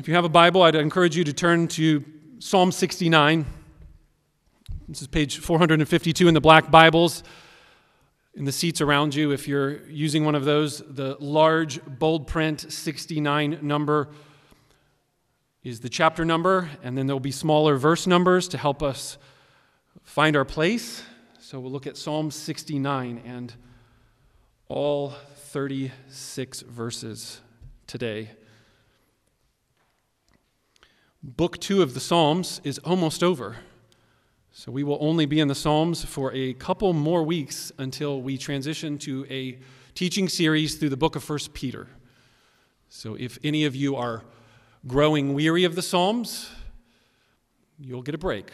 If you have a Bible, I'd encourage you to turn to Psalm 69. This is page 452 in the black Bibles. In the seats around you, if you're using one of those, the large bold print 69 number is the chapter number, and then there'll be smaller verse numbers to help us find our place. So we'll look at Psalm 69 and all 36 verses today. Book two of the Psalms is almost over. So we will only be in the Psalms for a couple more weeks until we transition to a teaching series through the book of 1 Peter. So if any of you are growing weary of the Psalms, you'll get a break.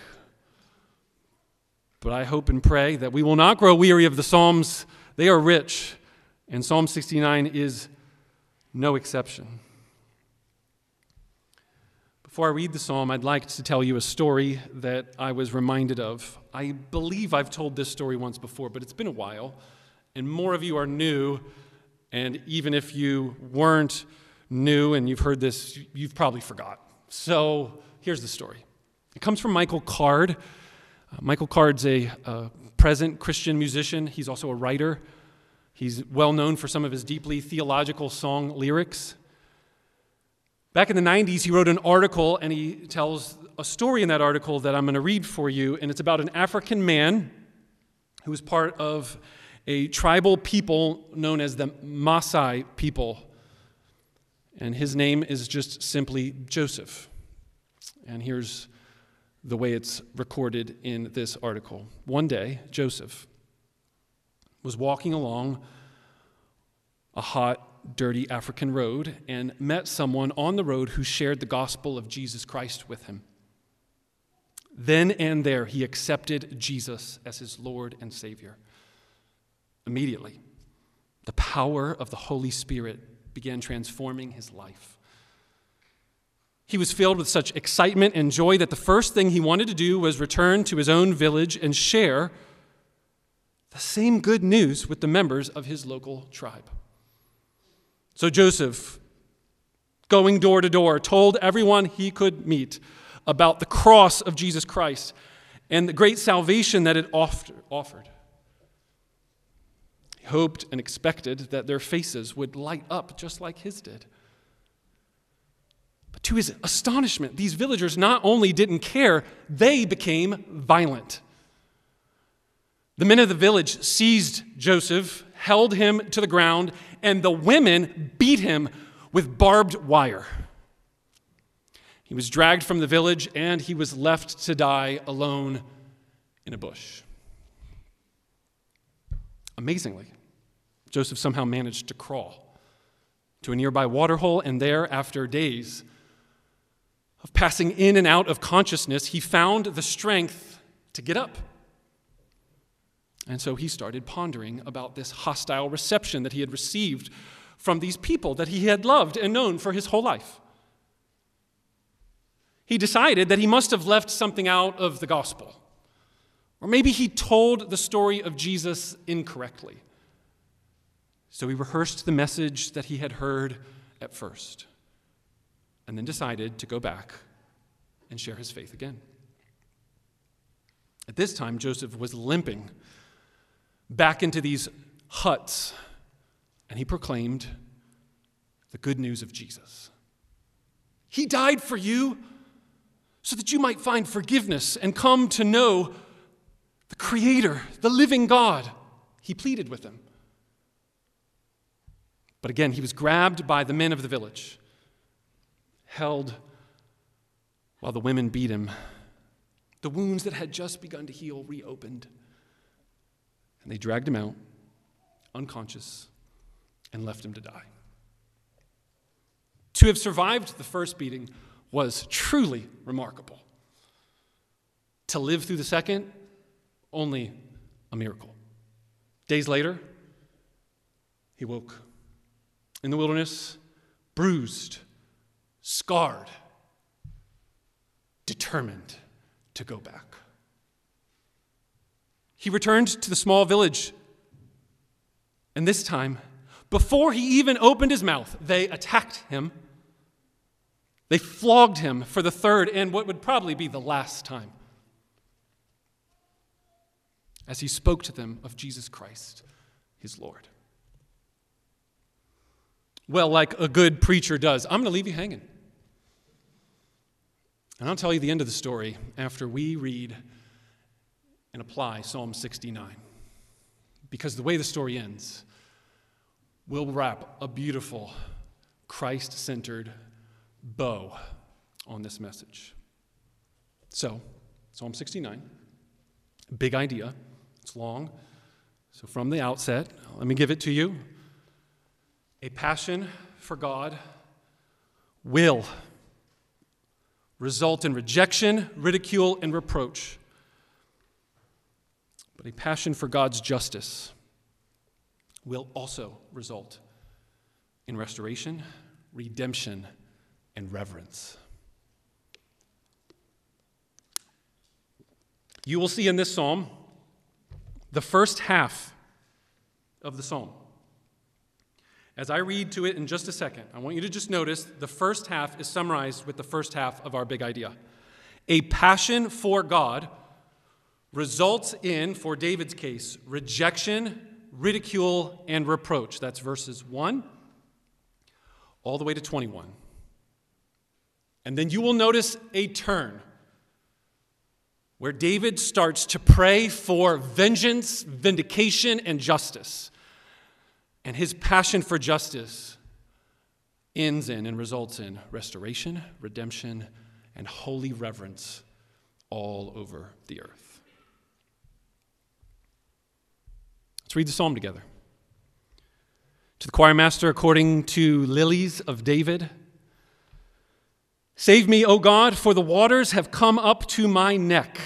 But I hope and pray that we will not grow weary of the Psalms. They are rich, and Psalm 69 is no exception. Before I read the psalm, I'd like to tell you a story that I was reminded of. I believe I've told this story once before, but it's been a while, and more of you are new. And even if you weren't new and you've heard this, you've probably forgot. So here's the story it comes from Michael Card. Uh, Michael Card's a, a present Christian musician, he's also a writer. He's well known for some of his deeply theological song lyrics. Back in the 90s, he wrote an article and he tells a story in that article that I'm going to read for you. And it's about an African man who was part of a tribal people known as the Maasai people. And his name is just simply Joseph. And here's the way it's recorded in this article. One day, Joseph was walking along a hot dirty African road and met someone on the road who shared the gospel of Jesus Christ with him. Then and there, he accepted Jesus as his Lord and Savior. Immediately, the power of the Holy Spirit began transforming his life. He was filled with such excitement and joy that the first thing he wanted to do was return to his own village and share the same good news with the members of his local tribe. So Joseph, going door to door, told everyone he could meet about the cross of Jesus Christ and the great salvation that it offered. He hoped and expected that their faces would light up just like his did. But to his astonishment, these villagers not only didn't care, they became violent. The men of the village seized Joseph, held him to the ground, and the women beat him with barbed wire. He was dragged from the village and he was left to die alone in a bush. Amazingly, Joseph somehow managed to crawl to a nearby waterhole, and there, after days of passing in and out of consciousness, he found the strength to get up. And so he started pondering about this hostile reception that he had received from these people that he had loved and known for his whole life. He decided that he must have left something out of the gospel. Or maybe he told the story of Jesus incorrectly. So he rehearsed the message that he had heard at first, and then decided to go back and share his faith again. At this time, Joseph was limping back into these huts and he proclaimed the good news of Jesus. He died for you so that you might find forgiveness and come to know the Creator, the living God. He pleaded with them. But again, he was grabbed by the men of the village, held while the women beat him. The wounds that had just begun to heal reopened. And they dragged him out, unconscious, and left him to die. To have survived the first beating was truly remarkable. To live through the second, only a miracle. Days later, he woke in the wilderness, bruised, scarred, determined to go back. He returned to the small village. And this time, before he even opened his mouth, they attacked him, They flogged him for the third and what would probably be the last time as he spoke to them of Jesus Christ, his Lord. Well, like a good preacher does, I'm going to leave you hanging. And I'll tell you the end of the story after we read and apply Psalm 69. Because the way the story ends will wrap a beautiful, Christ centered bow on this message. So, Psalm 69, big idea. It's long. So, from the outset, let me give it to you. A passion for God will result in rejection, ridicule, and reproach. A passion for God's justice will also result in restoration, redemption, and reverence. You will see in this psalm the first half of the psalm. As I read to it in just a second, I want you to just notice the first half is summarized with the first half of our big idea. A passion for God results in, for David's case, rejection, ridicule, and reproach. That's verses 1 all the way to 21. And then you will notice a turn where David starts to pray for vengeance, vindication, and justice. And his passion for justice ends in and results in restoration, redemption, and holy reverence all over the earth. Let's read the psalm together. To the choir master, according to Lilies of David. Save me, O God, for the waters have come up to my neck.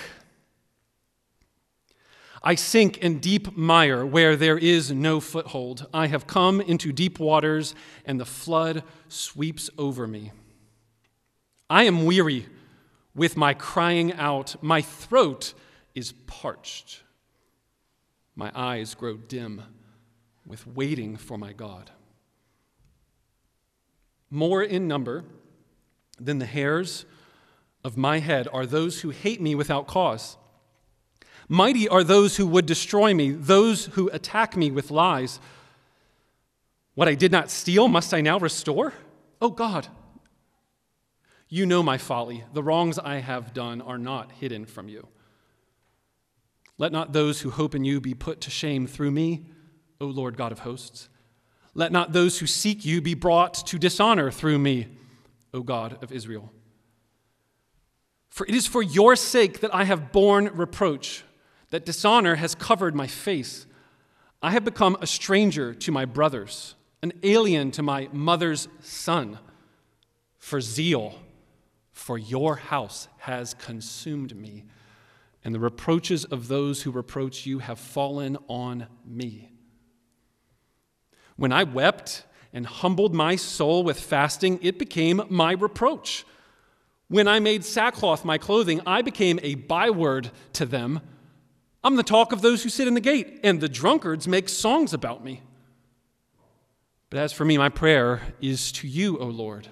I sink in deep mire where there is no foothold. I have come into deep waters, and the flood sweeps over me. I am weary with my crying out. My throat is parched. My eyes grow dim with waiting for my God. More in number than the hairs of my head are those who hate me without cause. Mighty are those who would destroy me, those who attack me with lies. What I did not steal, must I now restore? Oh God, you know my folly. The wrongs I have done are not hidden from you. Let not those who hope in you be put to shame through me, O Lord God of hosts. Let not those who seek you be brought to dishonor through me, O God of Israel. For it is for your sake that I have borne reproach that dishonor has covered my face. I have become a stranger to my brothers, an alien to my mother's son. For zeal for your house has consumed me, and the reproaches of those who reproach you have fallen on me. When I wept and humbled my soul with fasting, it became my reproach. When I made sackcloth my clothing, I became a byword to them. I'm the talk of those who sit in the gate, and the drunkards make songs about me. But as for me, my prayer is to you, O Lord.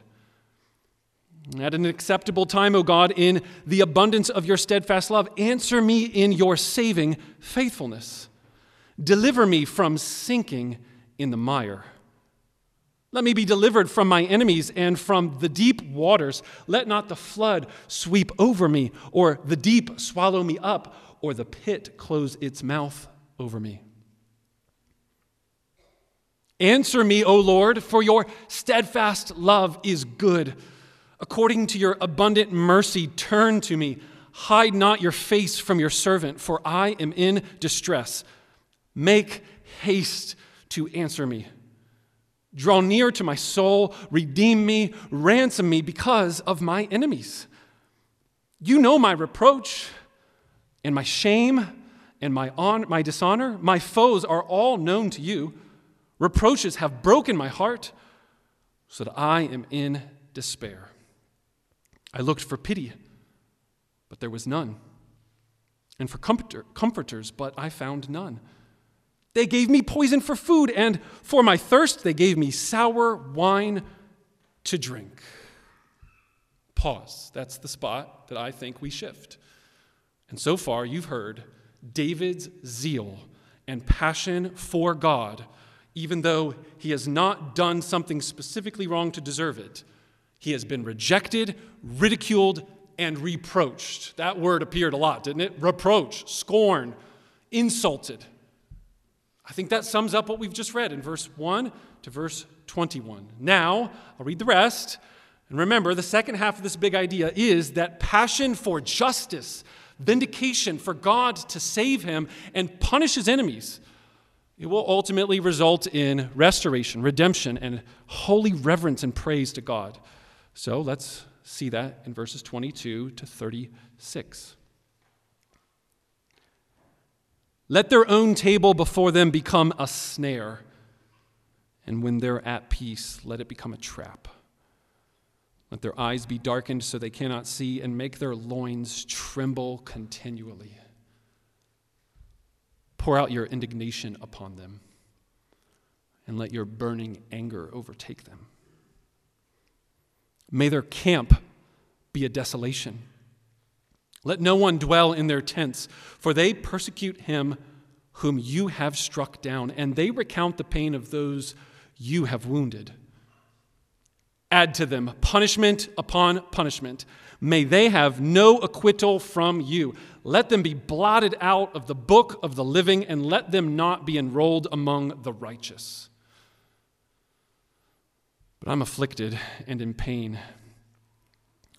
At an acceptable time, O God, in the abundance of your steadfast love, answer me in your saving faithfulness. Deliver me from sinking in the mire. Let me be delivered from my enemies and from the deep waters. Let not the flood sweep over me, or the deep swallow me up or the pit close its mouth over me. Answer me, O Lord, for your steadfast love is good. According to your abundant mercy, turn to me. Hide not your face from your servant, for I am in distress. Make haste to answer me. Draw near to my soul, redeem me, ransom me because of my enemies. You know my reproach and my shame and my, on, my dishonor, my foes are all known to you. Reproaches have broken my heart so that I am in despair. I looked for pity, but there was none, and for comforter, comforters, but I found none. They gave me poison for food, and for my thirst, they gave me sour wine to drink. pause. That's the spot that I think we shift. And so far, you've heard David's zeal and passion for God, even though he has not done something specifically wrong to deserve it. He has been rejected, ridiculed, and reproached. That word appeared a lot, didn't it? Reproach, scorn, insulted. I think that sums up what we've just read in verse 1 to verse 21. Now, I'll read the rest. And remember, the second half of this big idea is that passion for justice, vindication, for God to save him and punish his enemies. It will ultimately result in restoration, redemption, and holy reverence and praise to God. So let's see that in verses 22 to 36. Let their own table before them become a snare, and when they're at peace, let it become a trap. Let their eyes be darkened so they cannot see, and make their loins tremble continually. Pour out your indignation upon them, and let your burning anger overtake them. May their camp be a desolation. Let no one dwell in their tents, for they persecute him whom you have struck down, and they recount the pain of those you have wounded. Add to them punishment upon punishment. May they have no acquittal from you. Let them be blotted out of the book of the living, and let them not be enrolled among the righteous. But I'm afflicted and in pain.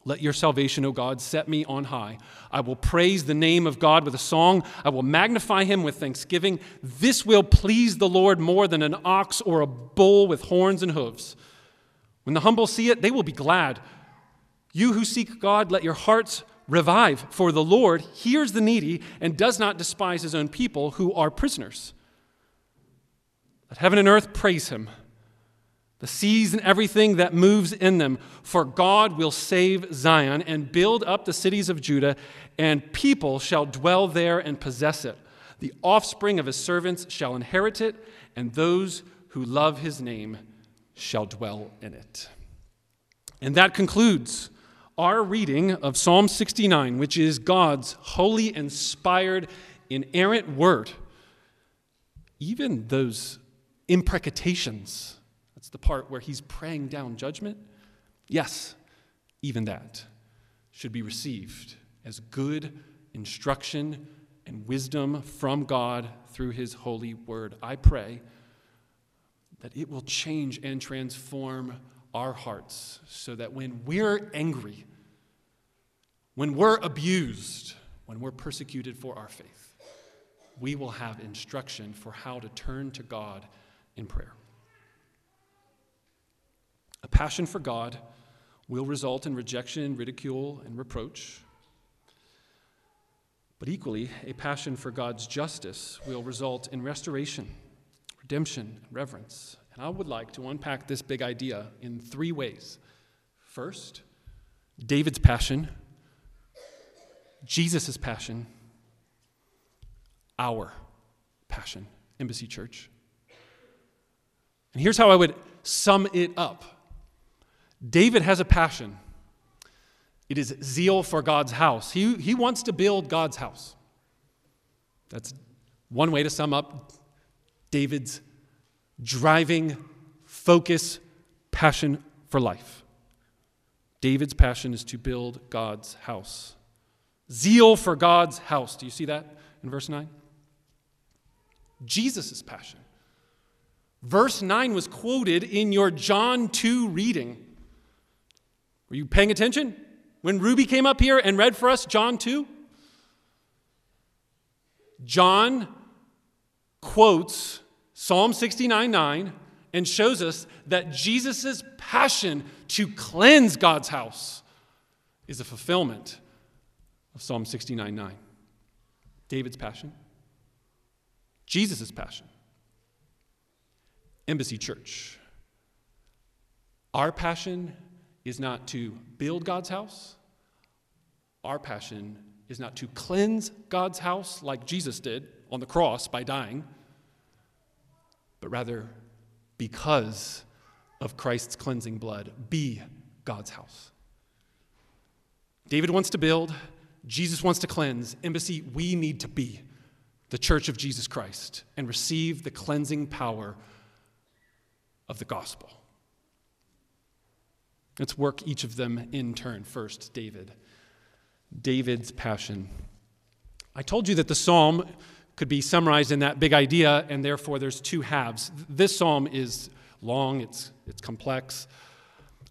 Let your salvation, O God, set me on high. I will praise the name of God with a song. I will magnify him with thanksgiving. This will please the Lord more than an ox or a bull with horns and hooves. When the humble see it, they will be glad. You who seek God, let your hearts revive, for the Lord hears the needy and does not despise his own people who are prisoners. Let heaven and earth praise him the seas and everything that moves in them. For God will save Zion and build up the cities of Judah, and people shall dwell there and possess it. The offspring of his servants shall inherit it, and those who love his name shall dwell in it. And that concludes our reading of Psalm 69, which is God's holy, inspired, inerrant word. Even those imprecations the part where he's praying down judgment. Yes, even that should be received as good instruction and wisdom from God through his holy word. I pray that it will change and transform our hearts so that when we're angry, when we're abused, when we're persecuted for our faith, we will have instruction for how to turn to God in prayer. A passion for God will result in rejection, ridicule, and reproach. But equally, a passion for God's justice will result in restoration, redemption, and reverence. And I would like to unpack this big idea in three ways. First, David's passion, Jesus' passion, our passion, Embassy Church. And here's how I would sum it up David has a passion. It is zeal for God's house. He, he wants to build God's house. That's one way to sum up David's driving focus, passion for life. David's passion is to build God's house. Zeal for God's house. Do you see that in verse 9? Jesus' passion. Verse 9 was quoted in your John 2 reading. Were you paying attention when Ruby came up here and read for us John 2? John quotes Psalm 69 9 and shows us that Jesus' passion to cleanse God's house is a fulfillment of Psalm 69 9. David's passion, Jesus' passion. Embassy Church. Our passion is not to build God's house. Our passion is not to cleanse God's house like Jesus did on the cross by dying, but rather because of Christ's cleansing blood, be God's house. David wants to build, Jesus wants to cleanse. Embassy, we need to be the church of Jesus Christ and receive the cleansing power of the gospel. Let's work each of them in turn. First, David. David's passion. I told you that the psalm could be summarized in that big idea, and therefore there's two halves. This psalm is long, it's, it's complex.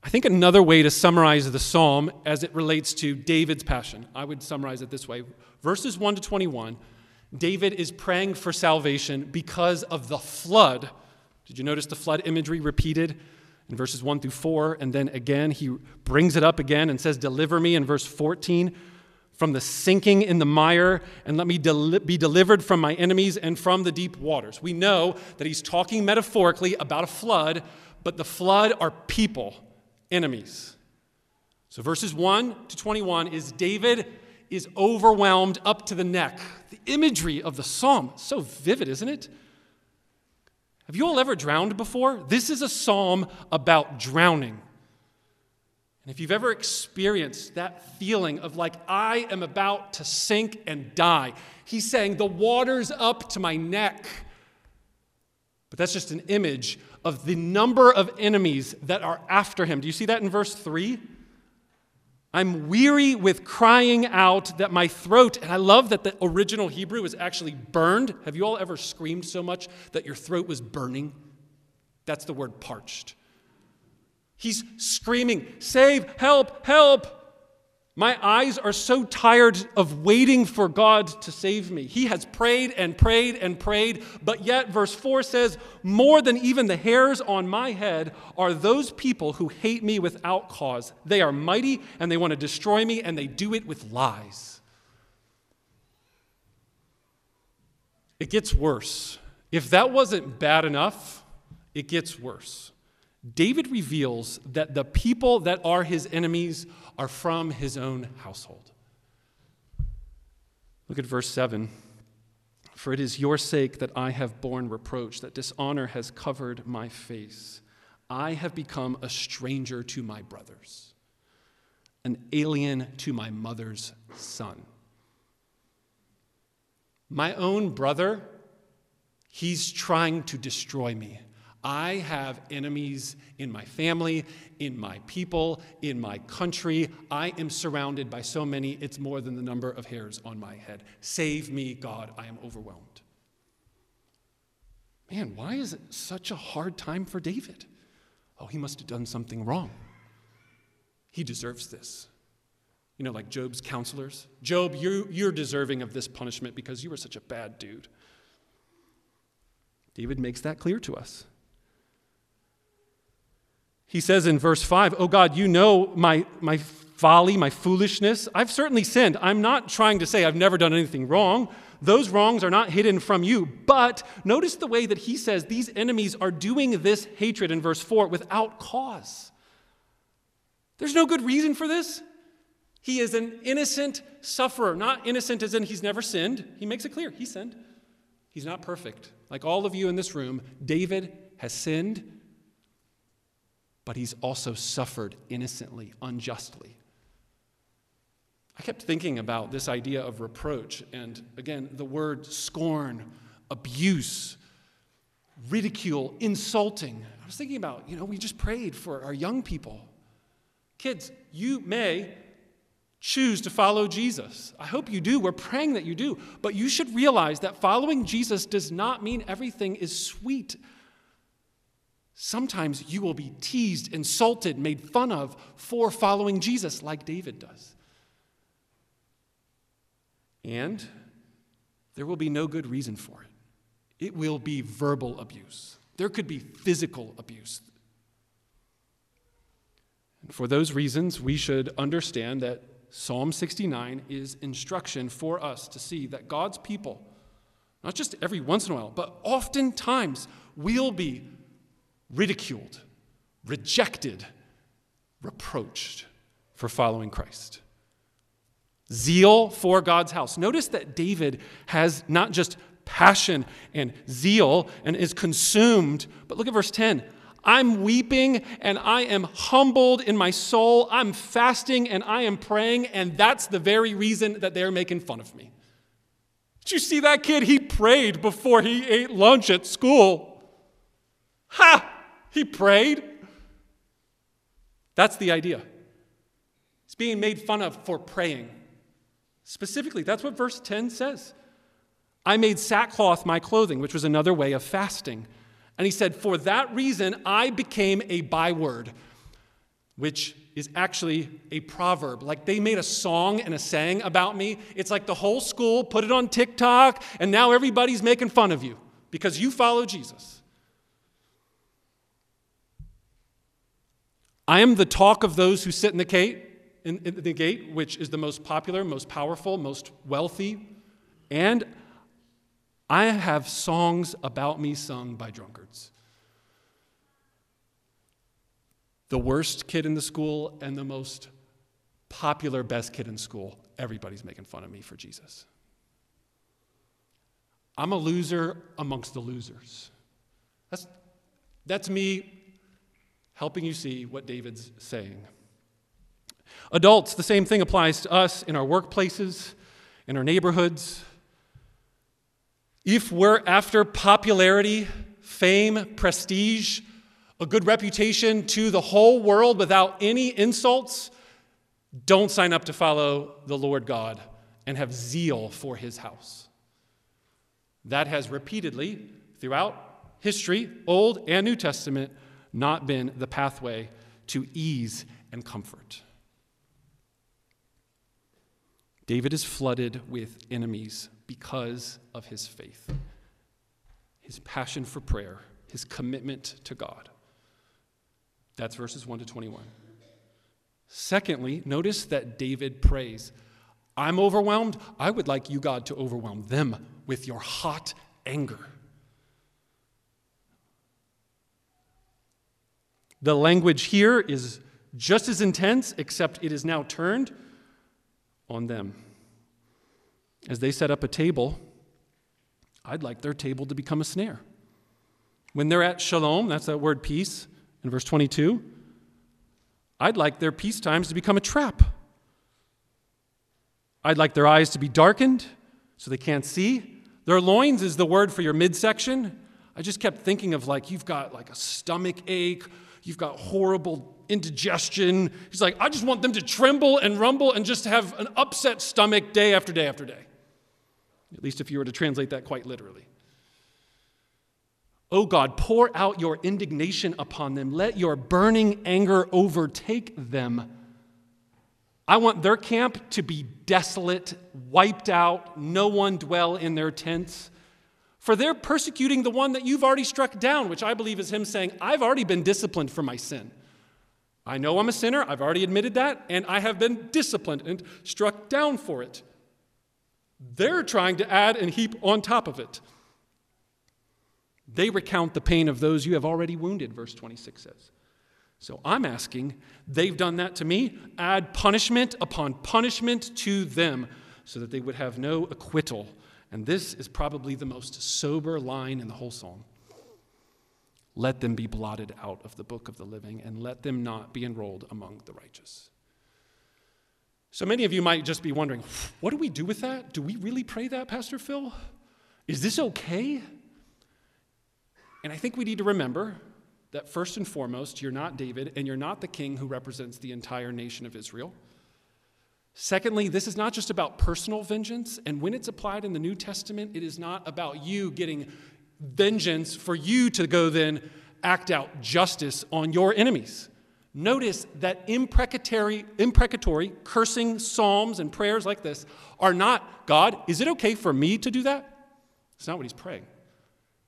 I think another way to summarize the psalm as it relates to David's passion, I would summarize it this way verses 1 to 21, David is praying for salvation because of the flood. Did you notice the flood imagery repeated in verses 1 through 4? And then again, he brings it up again and says, Deliver me in verse 14 from the sinking in the mire, and let me be delivered from my enemies and from the deep waters. We know that he's talking metaphorically about a flood, but the flood are people, enemies. So verses 1 to 21 is David is overwhelmed up to the neck. The imagery of the psalm, so vivid, isn't it? Have you all ever drowned before? This is a psalm about drowning. And if you've ever experienced that feeling of like, I am about to sink and die, he's saying, the water's up to my neck. But that's just an image of the number of enemies that are after him. Do you see that in verse 3? I'm weary with crying out that my throat, and I love that the original Hebrew is actually burned. Have you all ever screamed so much that your throat was burning? That's the word parched. He's screaming, Save, help, help. My eyes are so tired of waiting for God to save me. He has prayed and prayed and prayed, but yet, verse 4 says, More than even the hairs on my head are those people who hate me without cause. They are mighty and they want to destroy me, and they do it with lies. It gets worse. If that wasn't bad enough, it gets worse. David reveals that the people that are his enemies are from his own household. Look at verse 7. For it is your sake that I have borne reproach, that dishonor has covered my face. I have become a stranger to my brothers, an alien to my mother's son. My own brother, he's trying to destroy me. I have enemies in my family, in my people, in my country. I am surrounded by so many, it's more than the number of hairs on my head. Save me, God, I am overwhelmed. Man, why is it such a hard time for David? Oh, he must have done something wrong. He deserves this. You know, like Job's counselors. Job, you, you're deserving of this punishment because you were such a bad dude. David makes that clear to us. He says in verse 5, Oh God, you know my, my folly, my foolishness. I've certainly sinned. I'm not trying to say I've never done anything wrong. Those wrongs are not hidden from you. But notice the way that he says these enemies are doing this hatred in verse 4 without cause. There's no good reason for this. He is an innocent sufferer, not innocent as in he's never sinned. He makes it clear he sinned. He's not perfect. Like all of you in this room, David has sinned but he's also suffered innocently, unjustly. I kept thinking about this idea of reproach, and again, the word scorn, abuse, ridicule, insulting. I was thinking about, you know, we just prayed for our young people. Kids, you may choose to follow Jesus. I hope you do. We're praying that you do. But you should realize that following Jesus does not mean everything is sweet Sometimes you will be teased, insulted, made fun of for following Jesus, like David does. And there will be no good reason for it. It will be verbal abuse, there could be physical abuse. And for those reasons, we should understand that Psalm 69 is instruction for us to see that God's people, not just every once in a while, but oftentimes, will be ridiculed, rejected, reproached for following Christ. Zeal for God's house. Notice that David has not just passion and zeal and is consumed, but look at verse 10. I'm weeping and I am humbled in my soul. I'm fasting and I am praying, and that's the very reason that they're making fun of me. Did you see that kid? He prayed before he ate lunch at school. Ha! He prayed. That's the idea. He's being made fun of for praying. Specifically, that's what verse 10 says. I made sackcloth my clothing, which was another way of fasting. And he said, For that reason, I became a byword, which is actually a proverb. Like they made a song and a saying about me. It's like the whole school put it on TikTok, and now everybody's making fun of you because you follow Jesus. I am the talk of those who sit in the gate, in, in the gate, which is the most popular, most powerful, most wealthy, and I have songs about me sung by drunkards. The worst kid in the school and the most popular best kid in school, everybody's making fun of me for Jesus. I'm a loser amongst the losers. That's, that's me helping you see what David's saying. Adults, the same thing applies to us in our workplaces, in our neighborhoods. If we're after popularity, fame, prestige, a good reputation to the whole world without any insults, don't sign up to follow the Lord God and have zeal for his house. That has repeatedly, throughout history, Old and New Testament, not been the pathway to ease and comfort. David is flooded with enemies because of his faith, his passion for prayer, his commitment to God. That's verses 1 to 21. Secondly, notice that David prays, I'm overwhelmed. I would like you, God, to overwhelm them with your hot anger. The language here is just as intense, except it is now turned on them. As they set up a table, I'd like their table to become a snare. When they're at shalom, that's that word peace in verse 22, I'd like their peace times to become a trap. I'd like their eyes to be darkened so they can't see. Their loins is the word for your midsection. I just kept thinking of like, you've got like a stomach ache, you've got horrible indigestion. He's like, I just want them to tremble and rumble and just have an upset stomach day after day after day. At least if you were to translate that quite literally. Oh God, pour out your indignation upon them. Let your burning anger overtake them. I want their camp to be desolate, wiped out, no one dwell in their tents. For they're persecuting the one that you've already struck down, which I believe is him saying, I've already been disciplined for my sin. I know I'm a sinner, I've already admitted that, and I have been disciplined and struck down for it. They're trying to add and heap on top of it. They recount the pain of those you have already wounded, verse 26 says. So I'm asking, they've done that to me, add punishment upon punishment to them so that they would have no acquittal. And this is probably the most sober line in the whole psalm. Let them be blotted out of the book of the living, and let them not be enrolled among the righteous. So many of you might just be wondering, what do we do with that? Do we really pray that, Pastor Phill? Is this okay? And I think we need to remember that first and foremost, you're not David and you're not the king who represents the entire nation of Israel. Secondly, this is not just about personal vengeance. And when it's applied in the New Testament, it is not about you getting vengeance for you to go then act out justice on your enemies. Notice that imprecatory, imprecatory cursing psalms and prayers like this are not, God, is it okay for me to do that? It's not what he's praying.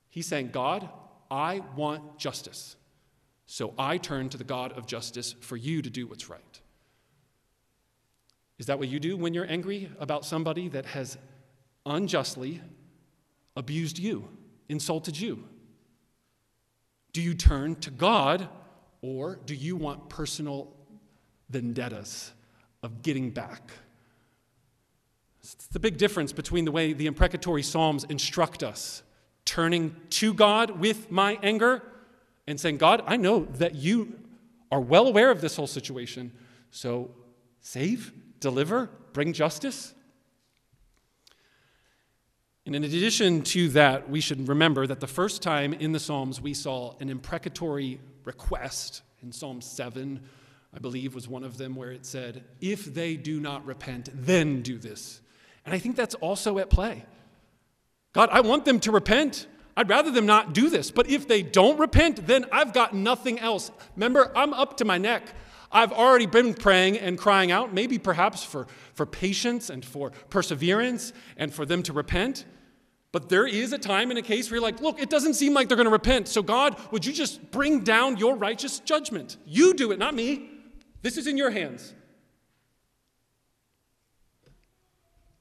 He's saying, God, I want justice. So I turn to the God of justice for you to do what's right. Is that what you do when you're angry about somebody that has unjustly abused you, insulted you? Do you turn to God or do you want personal vendettas of getting back? It's the big difference between the way the imprecatory Psalms instruct us turning to God with my anger and saying, God, I know that you are well aware of this whole situation. So save, deliver, bring justice. And in addition to that, we should remember that the first time in the Psalms we saw an imprecatory request in Psalm 7, I believe was one of them, where it said, If they do not repent, then do this. And I think that's also at play. God, I want them to repent. I'd rather them not do this. But if they don't repent, then I've got nothing else. Remember, I'm up to my neck. I've already been praying and crying out, maybe perhaps for, for patience and for perseverance and for them to repent. But there is a time in a case where you're like, look, it doesn't seem like they're going to repent. So, God, would you just bring down your righteous judgment? You do it, not me. This is in your hands.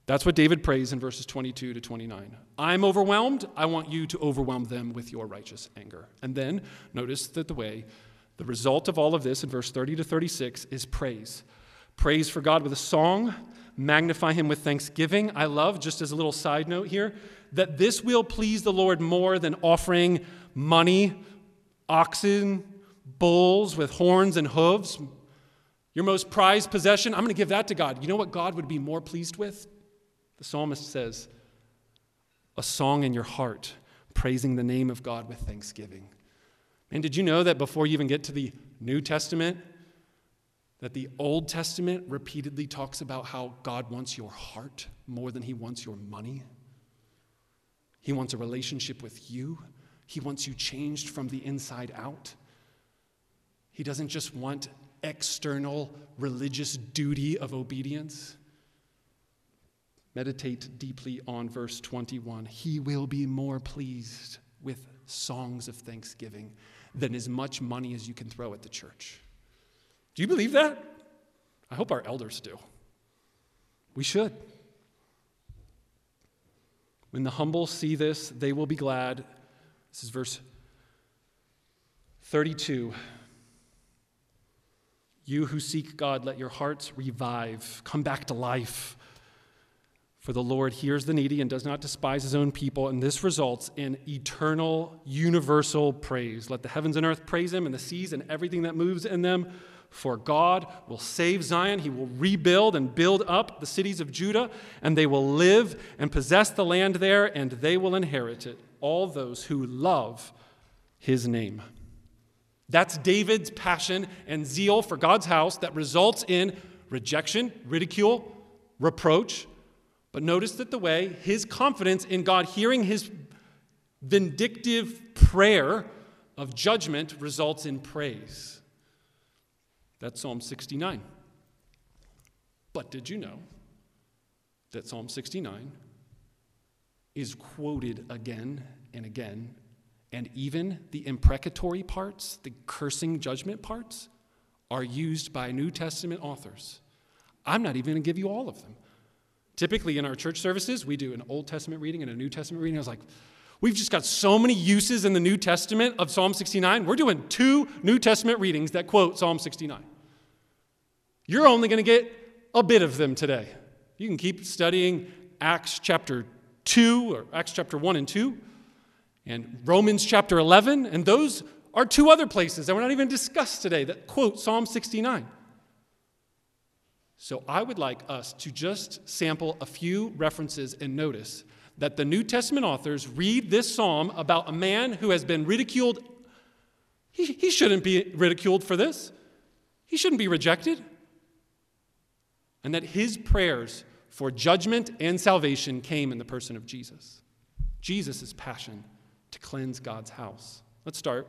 That's what David prays in verses 22 to 29. I'm overwhelmed. I want you to overwhelm them with your righteous anger. And then notice that the way, the result of all of this in verse 30 to 36 is praise. Praise for God with a song, magnify him with thanksgiving. I love, just as a little side note here, that this will please the Lord more than offering money, oxen, bulls with horns and hooves. Your most prized possession, I'm going to give that to God. You know what God would be more pleased with? The psalmist says, a song in your heart, praising the name of God with thanksgiving. And did you know that before you even get to the New Testament, that the Old Testament repeatedly talks about how God wants your heart more than he wants your money? He wants a relationship with you. He wants you changed from the inside out. He doesn't just want external religious duty of obedience. Meditate deeply on verse 21. He will be more pleased with songs of thanksgiving than as much money as you can throw at the church. Do you believe that? I hope our elders do. We should. When the humble see this, they will be glad. This is verse 32. You who seek God, let your hearts revive, come back to life. For the Lord hears the needy and does not despise his own people, and this results in eternal, universal praise. Let the heavens and earth praise him, and the seas and everything that moves in them. For God will save Zion. He will rebuild and build up the cities of Judah, and they will live and possess the land there, and they will inherit it. All those who love his name. That's David's passion and zeal for God's house that results in rejection, ridicule, reproach, but notice that the way his confidence in God hearing his vindictive prayer of judgment results in praise. That's Psalm 69. But did you know that Psalm 69 is quoted again and again, and even the imprecatory parts, the cursing judgment parts, are used by New Testament authors? I'm not even going to give you all of them. Typically, in our church services, we do an Old Testament reading and a New Testament reading. I was like, we've just got so many uses in the New Testament of Psalm 69. We're doing two New Testament readings that quote Psalm 69. You're only going to get a bit of them today. You can keep studying Acts chapter 2 or Acts chapter 1 and 2 and Romans chapter 11, and those are two other places that we're not even discussed today that quote Psalm 69. So I would like us to just sample a few references and notice that the New Testament authors read this psalm about a man who has been ridiculed. He, he shouldn't be ridiculed for this, he shouldn't be rejected. And that his prayers for judgment and salvation came in the person of Jesus. Jesus' passion to cleanse God's house. Let's start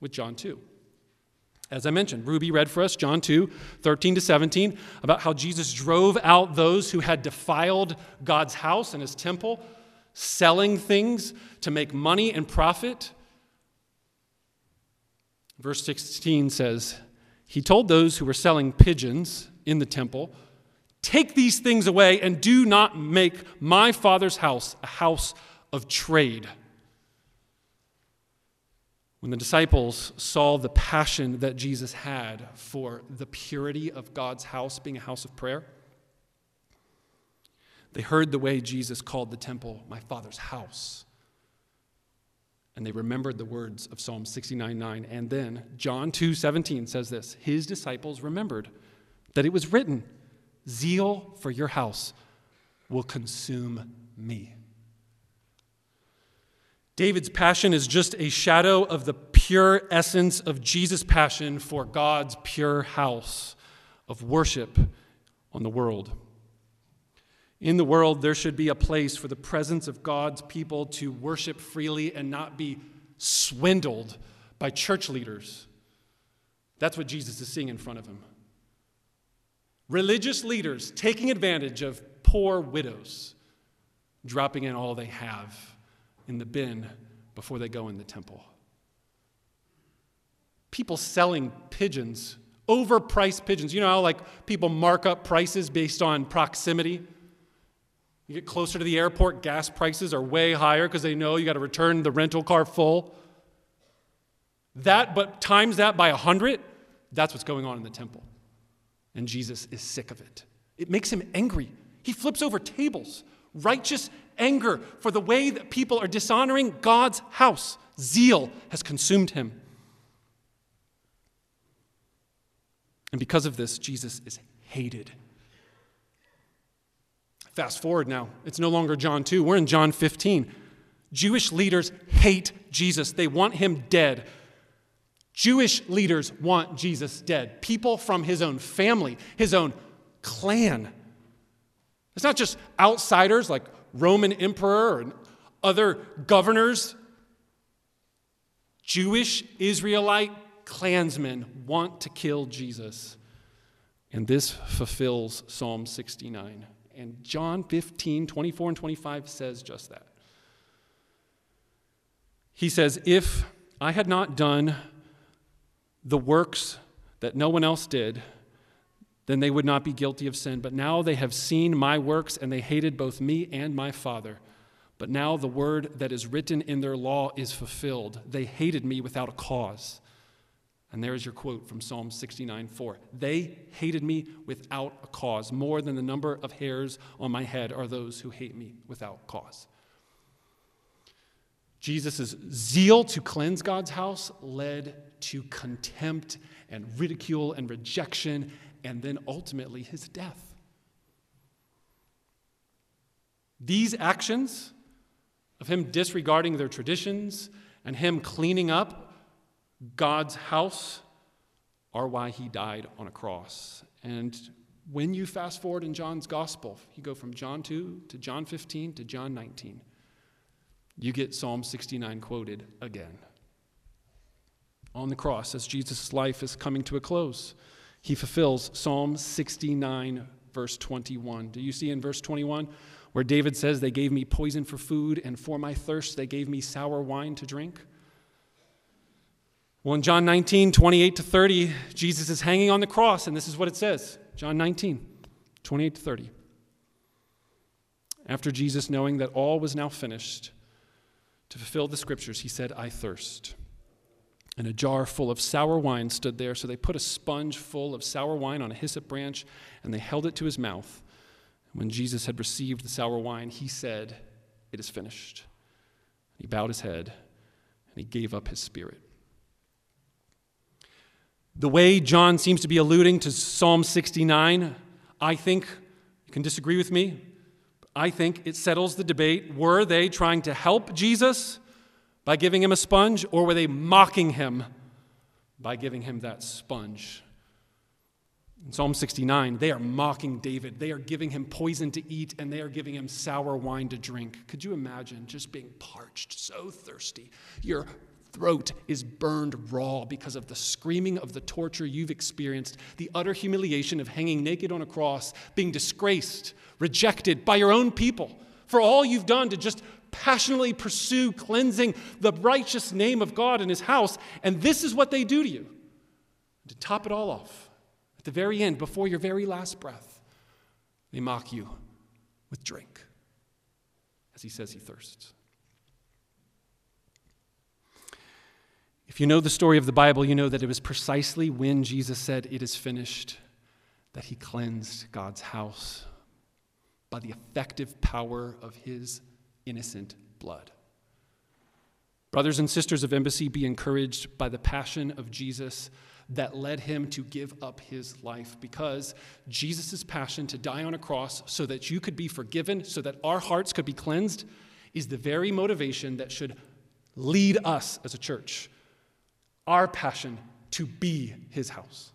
with John 2. As I mentioned, Ruby read for us John 2, 13 to 17, about how Jesus drove out those who had defiled God's house and his temple, selling things to make money and profit. Verse 16 says, He told those who were selling pigeons in the temple, Take these things away and do not make my father's house a house of trade. When the disciples saw the passion that Jesus had for the purity of God's house being a house of prayer, they heard the way Jesus called the temple my Father's house. and they remembered the words of Psalm 69 9. And then John 2 17 says this His disciples remembered that it was written, Zeal for your house will consume me. David's passion is just a shadow of the pure essence of Jesus' passion for God's pure house of worship on the world. In the world, there should be a place for the presence of God's people to worship freely and not be swindled by church leaders. That's what Jesus is seeing in front of him. Religious leaders taking advantage of poor widows, dropping in all they have in the bin before they go in the temple. People selling pigeons, overpriced pigeons. You know how like people mark up prices based on proximity? You get closer to the airport, gas prices are way higher because they know you got to return the rental car full. That, but times that by a hundred, that's what's going on in the temple. And Jesus is sick of it. It makes him angry. He flips over tables. Righteous anger for the way that people are dishonoring God's house. Zeal has consumed him. And because of this, Jesus is hated. Fast forward now. It's no longer John 2. We're in John 15. Jewish leaders hate Jesus, they want him dead. Jewish leaders want Jesus dead. People from his own family, his own clan. It's not just outsiders like Roman emperor and other governors. Jewish Israelite clansmen want to kill Jesus. And this fulfills Psalm 69. And John 15, 24 and 25 says just that. He says, If I had not done the works that no one else did, then they would not be guilty of sin. But now they have seen my works, and they hated both me and my Father. But now the word that is written in their law is fulfilled. They hated me without a cause. And there's your quote from Psalm 69 4. They hated me without a cause. More than the number of hairs on my head are those who hate me without cause. Jesus' zeal to cleanse God's house led to contempt and ridicule and rejection, and then ultimately his death. These actions of him disregarding their traditions and him cleaning up God's house are why he died on a cross. And when you fast forward in John's gospel, you go from John 2 to John 15 to John 19, you get Psalm 69 quoted again on the cross as Jesus' life is coming to a close. He fulfills Psalm 69, verse 21. Do you see in verse 21 where David says, They gave me poison for food, and for my thirst they gave me sour wine to drink? Well, in John 19, 28 to 30, Jesus is hanging on the cross, and this is what it says John 19, 28 to 30. After Jesus, knowing that all was now finished, to fulfill the scriptures, he said, I thirst. And a jar full of sour wine stood there. So they put a sponge full of sour wine on a hyssop branch and they held it to his mouth. When Jesus had received the sour wine, he said, It is finished. He bowed his head and he gave up his spirit. The way John seems to be alluding to Psalm 69, I think, you can disagree with me, I think it settles the debate. Were they trying to help Jesus? By giving him a sponge, or were they mocking him by giving him that sponge? In Psalm 69, they are mocking David. They are giving him poison to eat and they are giving him sour wine to drink. Could you imagine just being parched, so thirsty? Your throat is burned raw because of the screaming of the torture you've experienced, the utter humiliation of hanging naked on a cross, being disgraced, rejected by your own people for all you've done to just passionately pursue cleansing the righteous name of God in his house, and this is what they do to you. To top it all off, at the very end, before your very last breath, they mock you with drink, as he says he thirsts. If you know the story of the Bible, you know that it was precisely when Jesus said, It is finished, that he cleansed God's house by the effective power of his innocent blood. Brothers and sisters of Embassy, be encouraged by the passion of Jesus that led him to give up his life because Jesus' passion to die on a cross so that you could be forgiven, so that our hearts could be cleansed, is the very motivation that should lead us as a church. Our passion to be his house.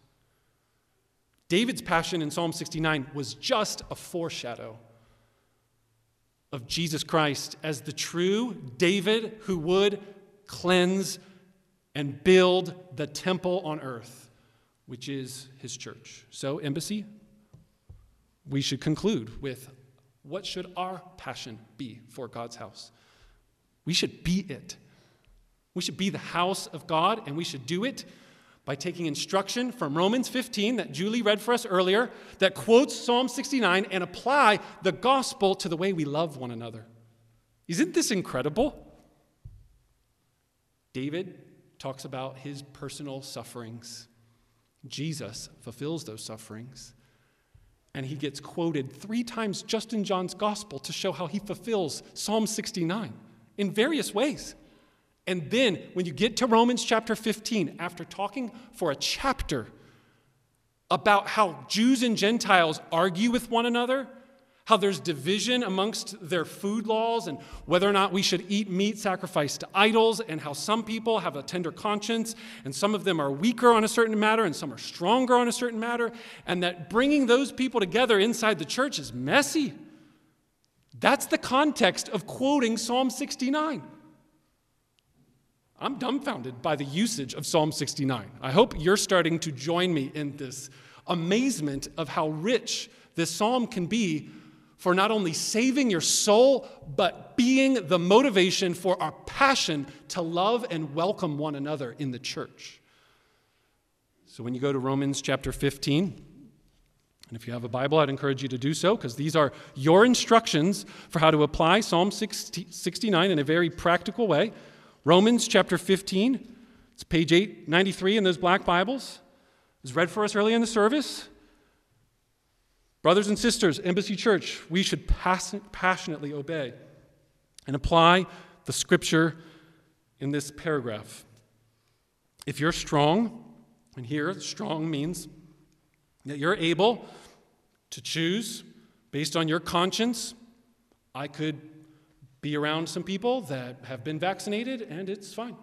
David's passion in Psalm 69 was just a foreshadow of Jesus Christ as the true David who would cleanse and build the temple on earth, which is his church. So, embassy, we should conclude with what should our passion be for God's house? We should be it. We should be the house of God, and we should do it by taking instruction from Romans 15 that Julie read for us earlier, that quotes Psalm 69, and apply the gospel to the way we love one another. Isn't this incredible? David talks about his personal sufferings. Jesus fulfills those sufferings. And he gets quoted three times just in John's gospel to show how he fulfills Psalm 69 in various ways. And then when you get to Romans chapter 15, after talking for a chapter about how Jews and Gentiles argue with one another, how there's division amongst their food laws and whether or not we should eat meat sacrificed to idols, and how some people have a tender conscience and some of them are weaker on a certain matter and some are stronger on a certain matter, and that bringing those people together inside the church is messy. That's the context of quoting Psalm 69. I'm dumbfounded by the usage of Psalm 69. I hope you're starting to join me in this amazement of how rich this psalm can be for not only saving your soul, but being the motivation for our passion to love and welcome one another in the church. So when you go to Romans chapter 15, and if you have a Bible, I'd encourage you to do so because these are your instructions for how to apply Psalm 69 in a very practical way. Romans chapter 15, it's page 893 in those black Bibles. It was read for us early in the service. Brothers and sisters, Embassy Church, we should passionately obey and apply the scripture in this paragraph. If you're strong, and here strong means that you're able to choose based on your conscience, I could be around some people that have been vaccinated and it's fine.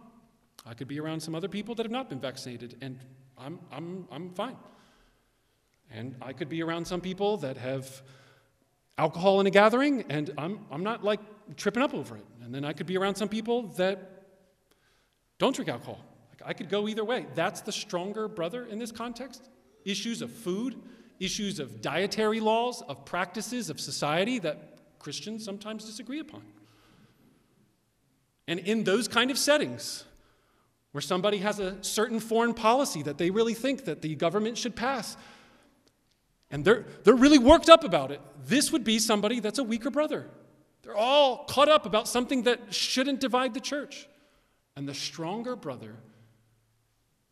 I could be around some other people that have not been vaccinated and I'm, I'm, I'm fine. And I could be around some people that have alcohol in a gathering and I'm, I'm not like tripping up over it. And then I could be around some people that don't drink alcohol. Like I could go either way. That's the stronger brother in this context. Issues of food, issues of dietary laws, of practices of society that Christians sometimes disagree upon. And in those kind of settings, where somebody has a certain foreign policy that they really think that the government should pass, and they're, they're really worked up about it, this would be somebody that's a weaker brother. They're all caught up about something that shouldn't divide the church. And the stronger brother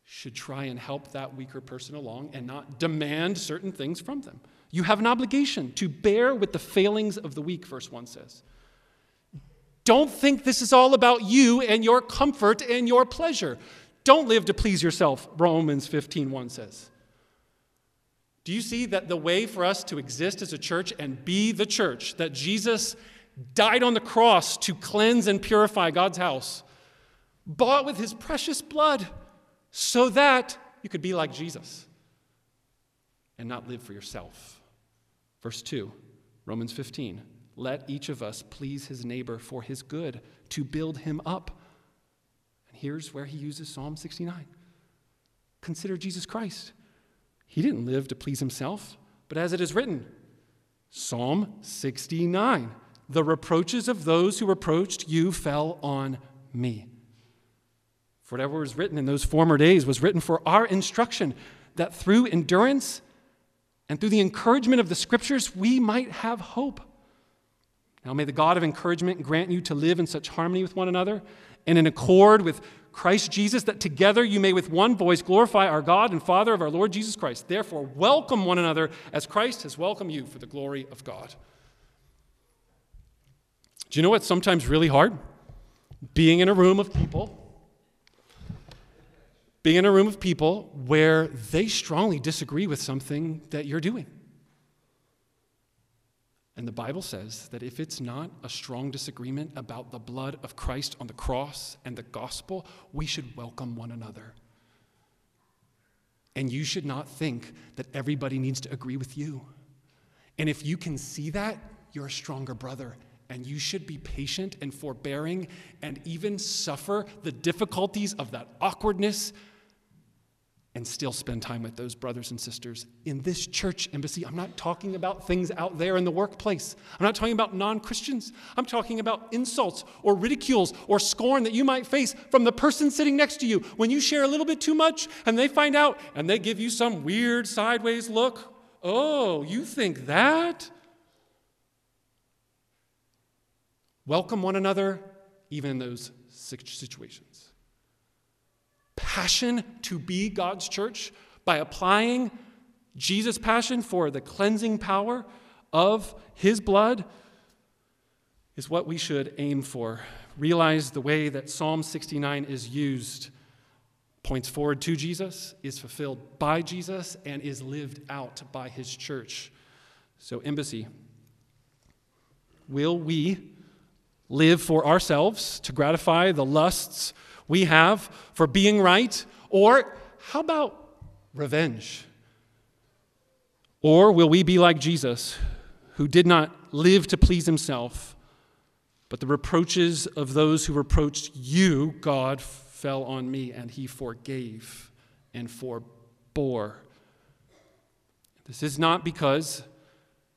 should try and help that weaker person along and not demand certain things from them. You have an obligation to bear with the failings of the weak, verse 1 says. Don't think this is all about you and your comfort and your pleasure. Don't live to please yourself, Romans 15:1 says. Do you see that the way for us to exist as a church and be the church that Jesus died on the cross to cleanse and purify God's house, bought with his precious blood so that you could be like Jesus and not live for yourself. Verse 2, Romans 15. Let each of us please his neighbor for his good, to build him up. And here's where he uses Psalm 69. Consider Jesus Christ. He didn't live to please himself, but as it is written, Psalm 69 The reproaches of those who reproached you fell on me. For whatever was written in those former days was written for our instruction, that through endurance and through the encouragement of the scriptures we might have hope. Now may the God of encouragement grant you to live in such harmony with one another and in accord with Christ Jesus, that together you may with one voice glorify our God and Father of our Lord Jesus Christ. Therefore, welcome one another as Christ has welcomed you for the glory of God. Do you know what's sometimes really hard? being in a room of people, being in a room of people where they strongly disagree with something that you're doing. And the Bible says that if it's not a strong disagreement about the blood of Christ on the cross and the gospel, we should welcome one another. And you should not think that everybody needs to agree with you. And if you can see that, you're a stronger brother. And you should be patient and forbearing and even suffer the difficulties of that awkwardness and still spend time with those brothers and sisters in this church embassy. I'm not talking about things out there in the workplace. I'm not talking about non Christians. I'm talking about insults or ridicules or scorn that you might face from the person sitting next to you when you share a little bit too much and they find out and they give you some weird sideways look. Oh, you think that? Welcome one another, even in those situations passion to be God's church by applying Jesus' passion for the cleansing power of his blood is what we should aim for. Realize the way that Psalm 69 is used points forward to Jesus, is fulfilled by Jesus, and is lived out by his church. So, embassy, will we live for ourselves to gratify the lusts we have for being right? Or how about revenge? Or will we be like Jesus, who did not live to please himself, but the reproaches of those who reproached you, God, fell on me, and he forgave and forbore? This is not because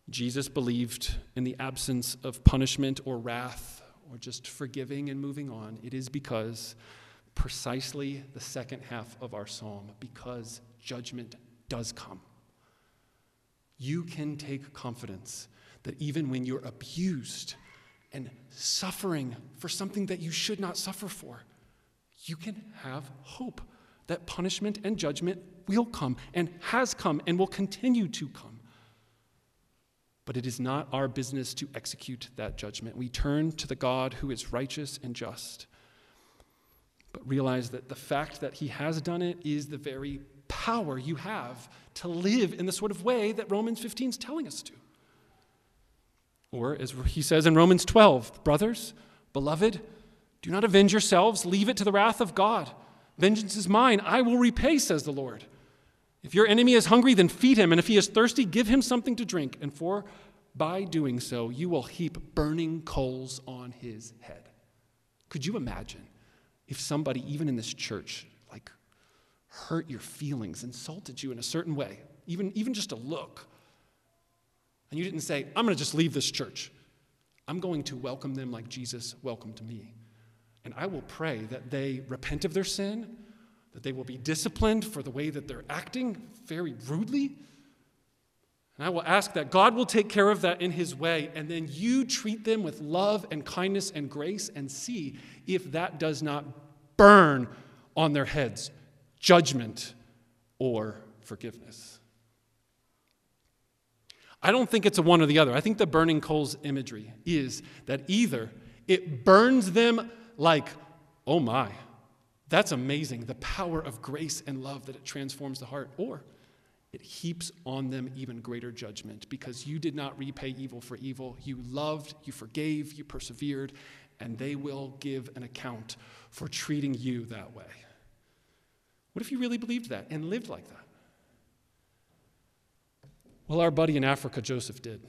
Jesus believed in the absence of punishment or wrath or just forgiving and moving on. It is because precisely the second half of our psalm because judgment does come. You can take confidence that even when you're abused and suffering for something that you should not suffer for, you can have hope that punishment and judgment will come and has come and will continue to come. But it is not our business to execute that judgment. We turn to the God who is righteous and just but realize that the fact that he has done it is the very power you have to live in the sort of way that Romans 15 is telling us to. Or, as he says in Romans 12, brothers, beloved, do not avenge yourselves, leave it to the wrath of God. Vengeance is mine, I will repay, says the Lord. If your enemy is hungry, then feed him, and if he is thirsty, give him something to drink, and for by doing so, you will heap burning coals on his head. Could you imagine if somebody, even in this church, like hurt your feelings, insulted you in a certain way, even, even just a look, and you didn't say, I'm going to just leave this church. I'm going to welcome them like Jesus welcomed me. And I will pray that they repent of their sin, that they will be disciplined for the way that they're acting very rudely. And I will ask that God will take care of that in His way, and then you treat them with love and kindness and grace and see if that does not burn on their heads judgment or forgiveness. I don't think it's a one or the other. I think the burning coals imagery is that either it burns them like, oh my, that's amazing, the power of grace and love that it transforms the heart, or it heaps on them even greater judgment because you did not repay evil for evil. You loved, you forgave, you persevered, and they will give an account for treating you that way. What if you really believed that and lived like that? Well, our buddy in Africa, Joseph, did.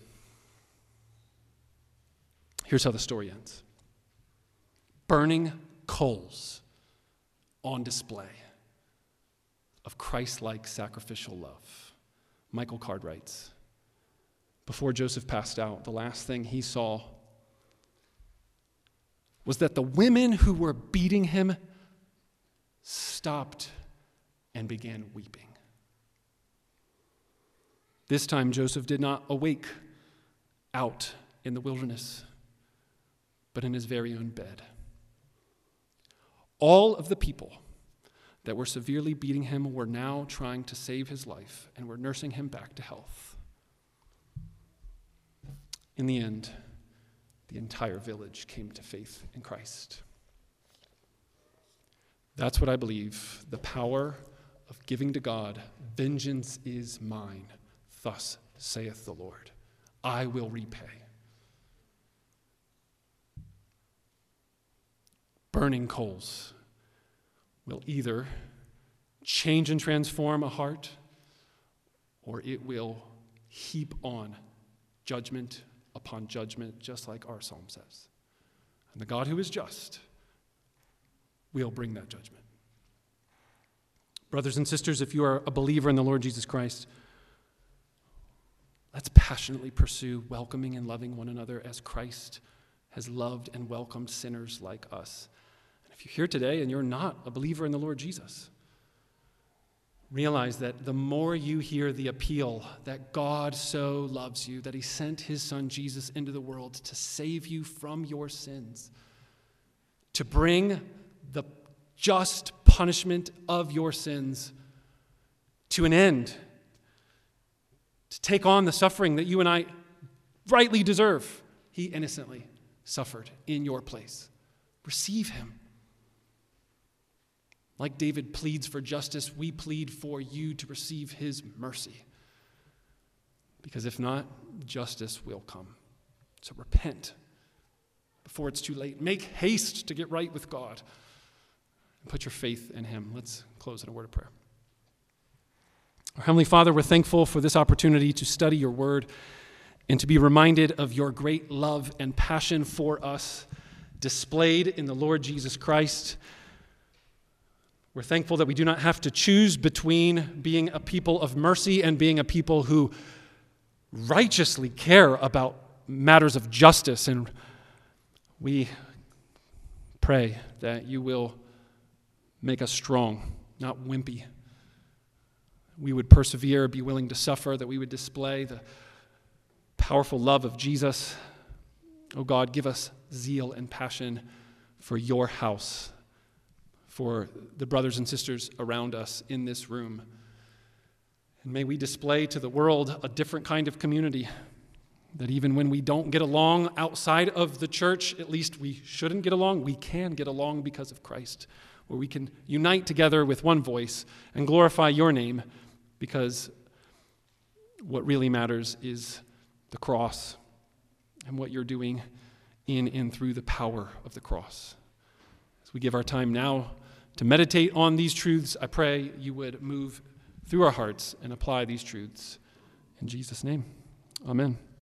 Here's how the story ends burning coals on display of Christ like sacrificial love. Michael Card writes Before Joseph passed out, the last thing he saw was that the women who were beating him stopped and began weeping. This time, Joseph did not awake out in the wilderness, but in his very own bed. All of the people that were severely beating him were now trying to save his life and were nursing him back to health. In the end, the entire village came to faith in Christ. That's what I believe. The power of giving to God. Vengeance is mine. Thus saith the Lord. I will repay. Burning coals will either change and transform a heart or it will heap on judgment upon judgment, just like our psalm says. And the God who is just will bring that judgment. Brothers and sisters, if you are a believer in the Lord Jesus Christ, let's passionately pursue welcoming and loving one another as Christ has loved and welcomed sinners like us. If you're here today and you're not a believer in the Lord Jesus, realize that the more you hear the appeal that God so loves you, that He sent His Son Jesus into the world to save you from your sins, to bring the just punishment of your sins to an end, to take on the suffering that you and I rightly deserve. He innocently suffered in your place. Receive Him. Like David pleads for justice, we plead for you to receive his mercy. Because if not, justice will come. So repent before it's too late. Make haste to get right with God and put your faith in him. Let's close in a word of prayer. Our Heavenly Father, we're thankful for this opportunity to study your word and to be reminded of your great love and passion for us displayed in the Lord Jesus Christ. We're thankful that we do not have to choose between being a people of mercy and being a people who righteously care about matters of justice. And we pray that you will make us strong, not wimpy. We would persevere, be willing to suffer, that we would display the powerful love of Jesus. Oh God, give us zeal and passion for your house for the brothers and sisters around us in this room. And may we display to the world a different kind of community. That even when we don't get along outside of the church, at least we shouldn't get along, we can get along because of Christ, where we can unite together with one voice and glorify your name because what really matters is the cross and what you're doing in and through the power of the cross. As we give our time now to meditate on these truths, I pray you would move through our hearts and apply these truths. In Jesus' name, amen.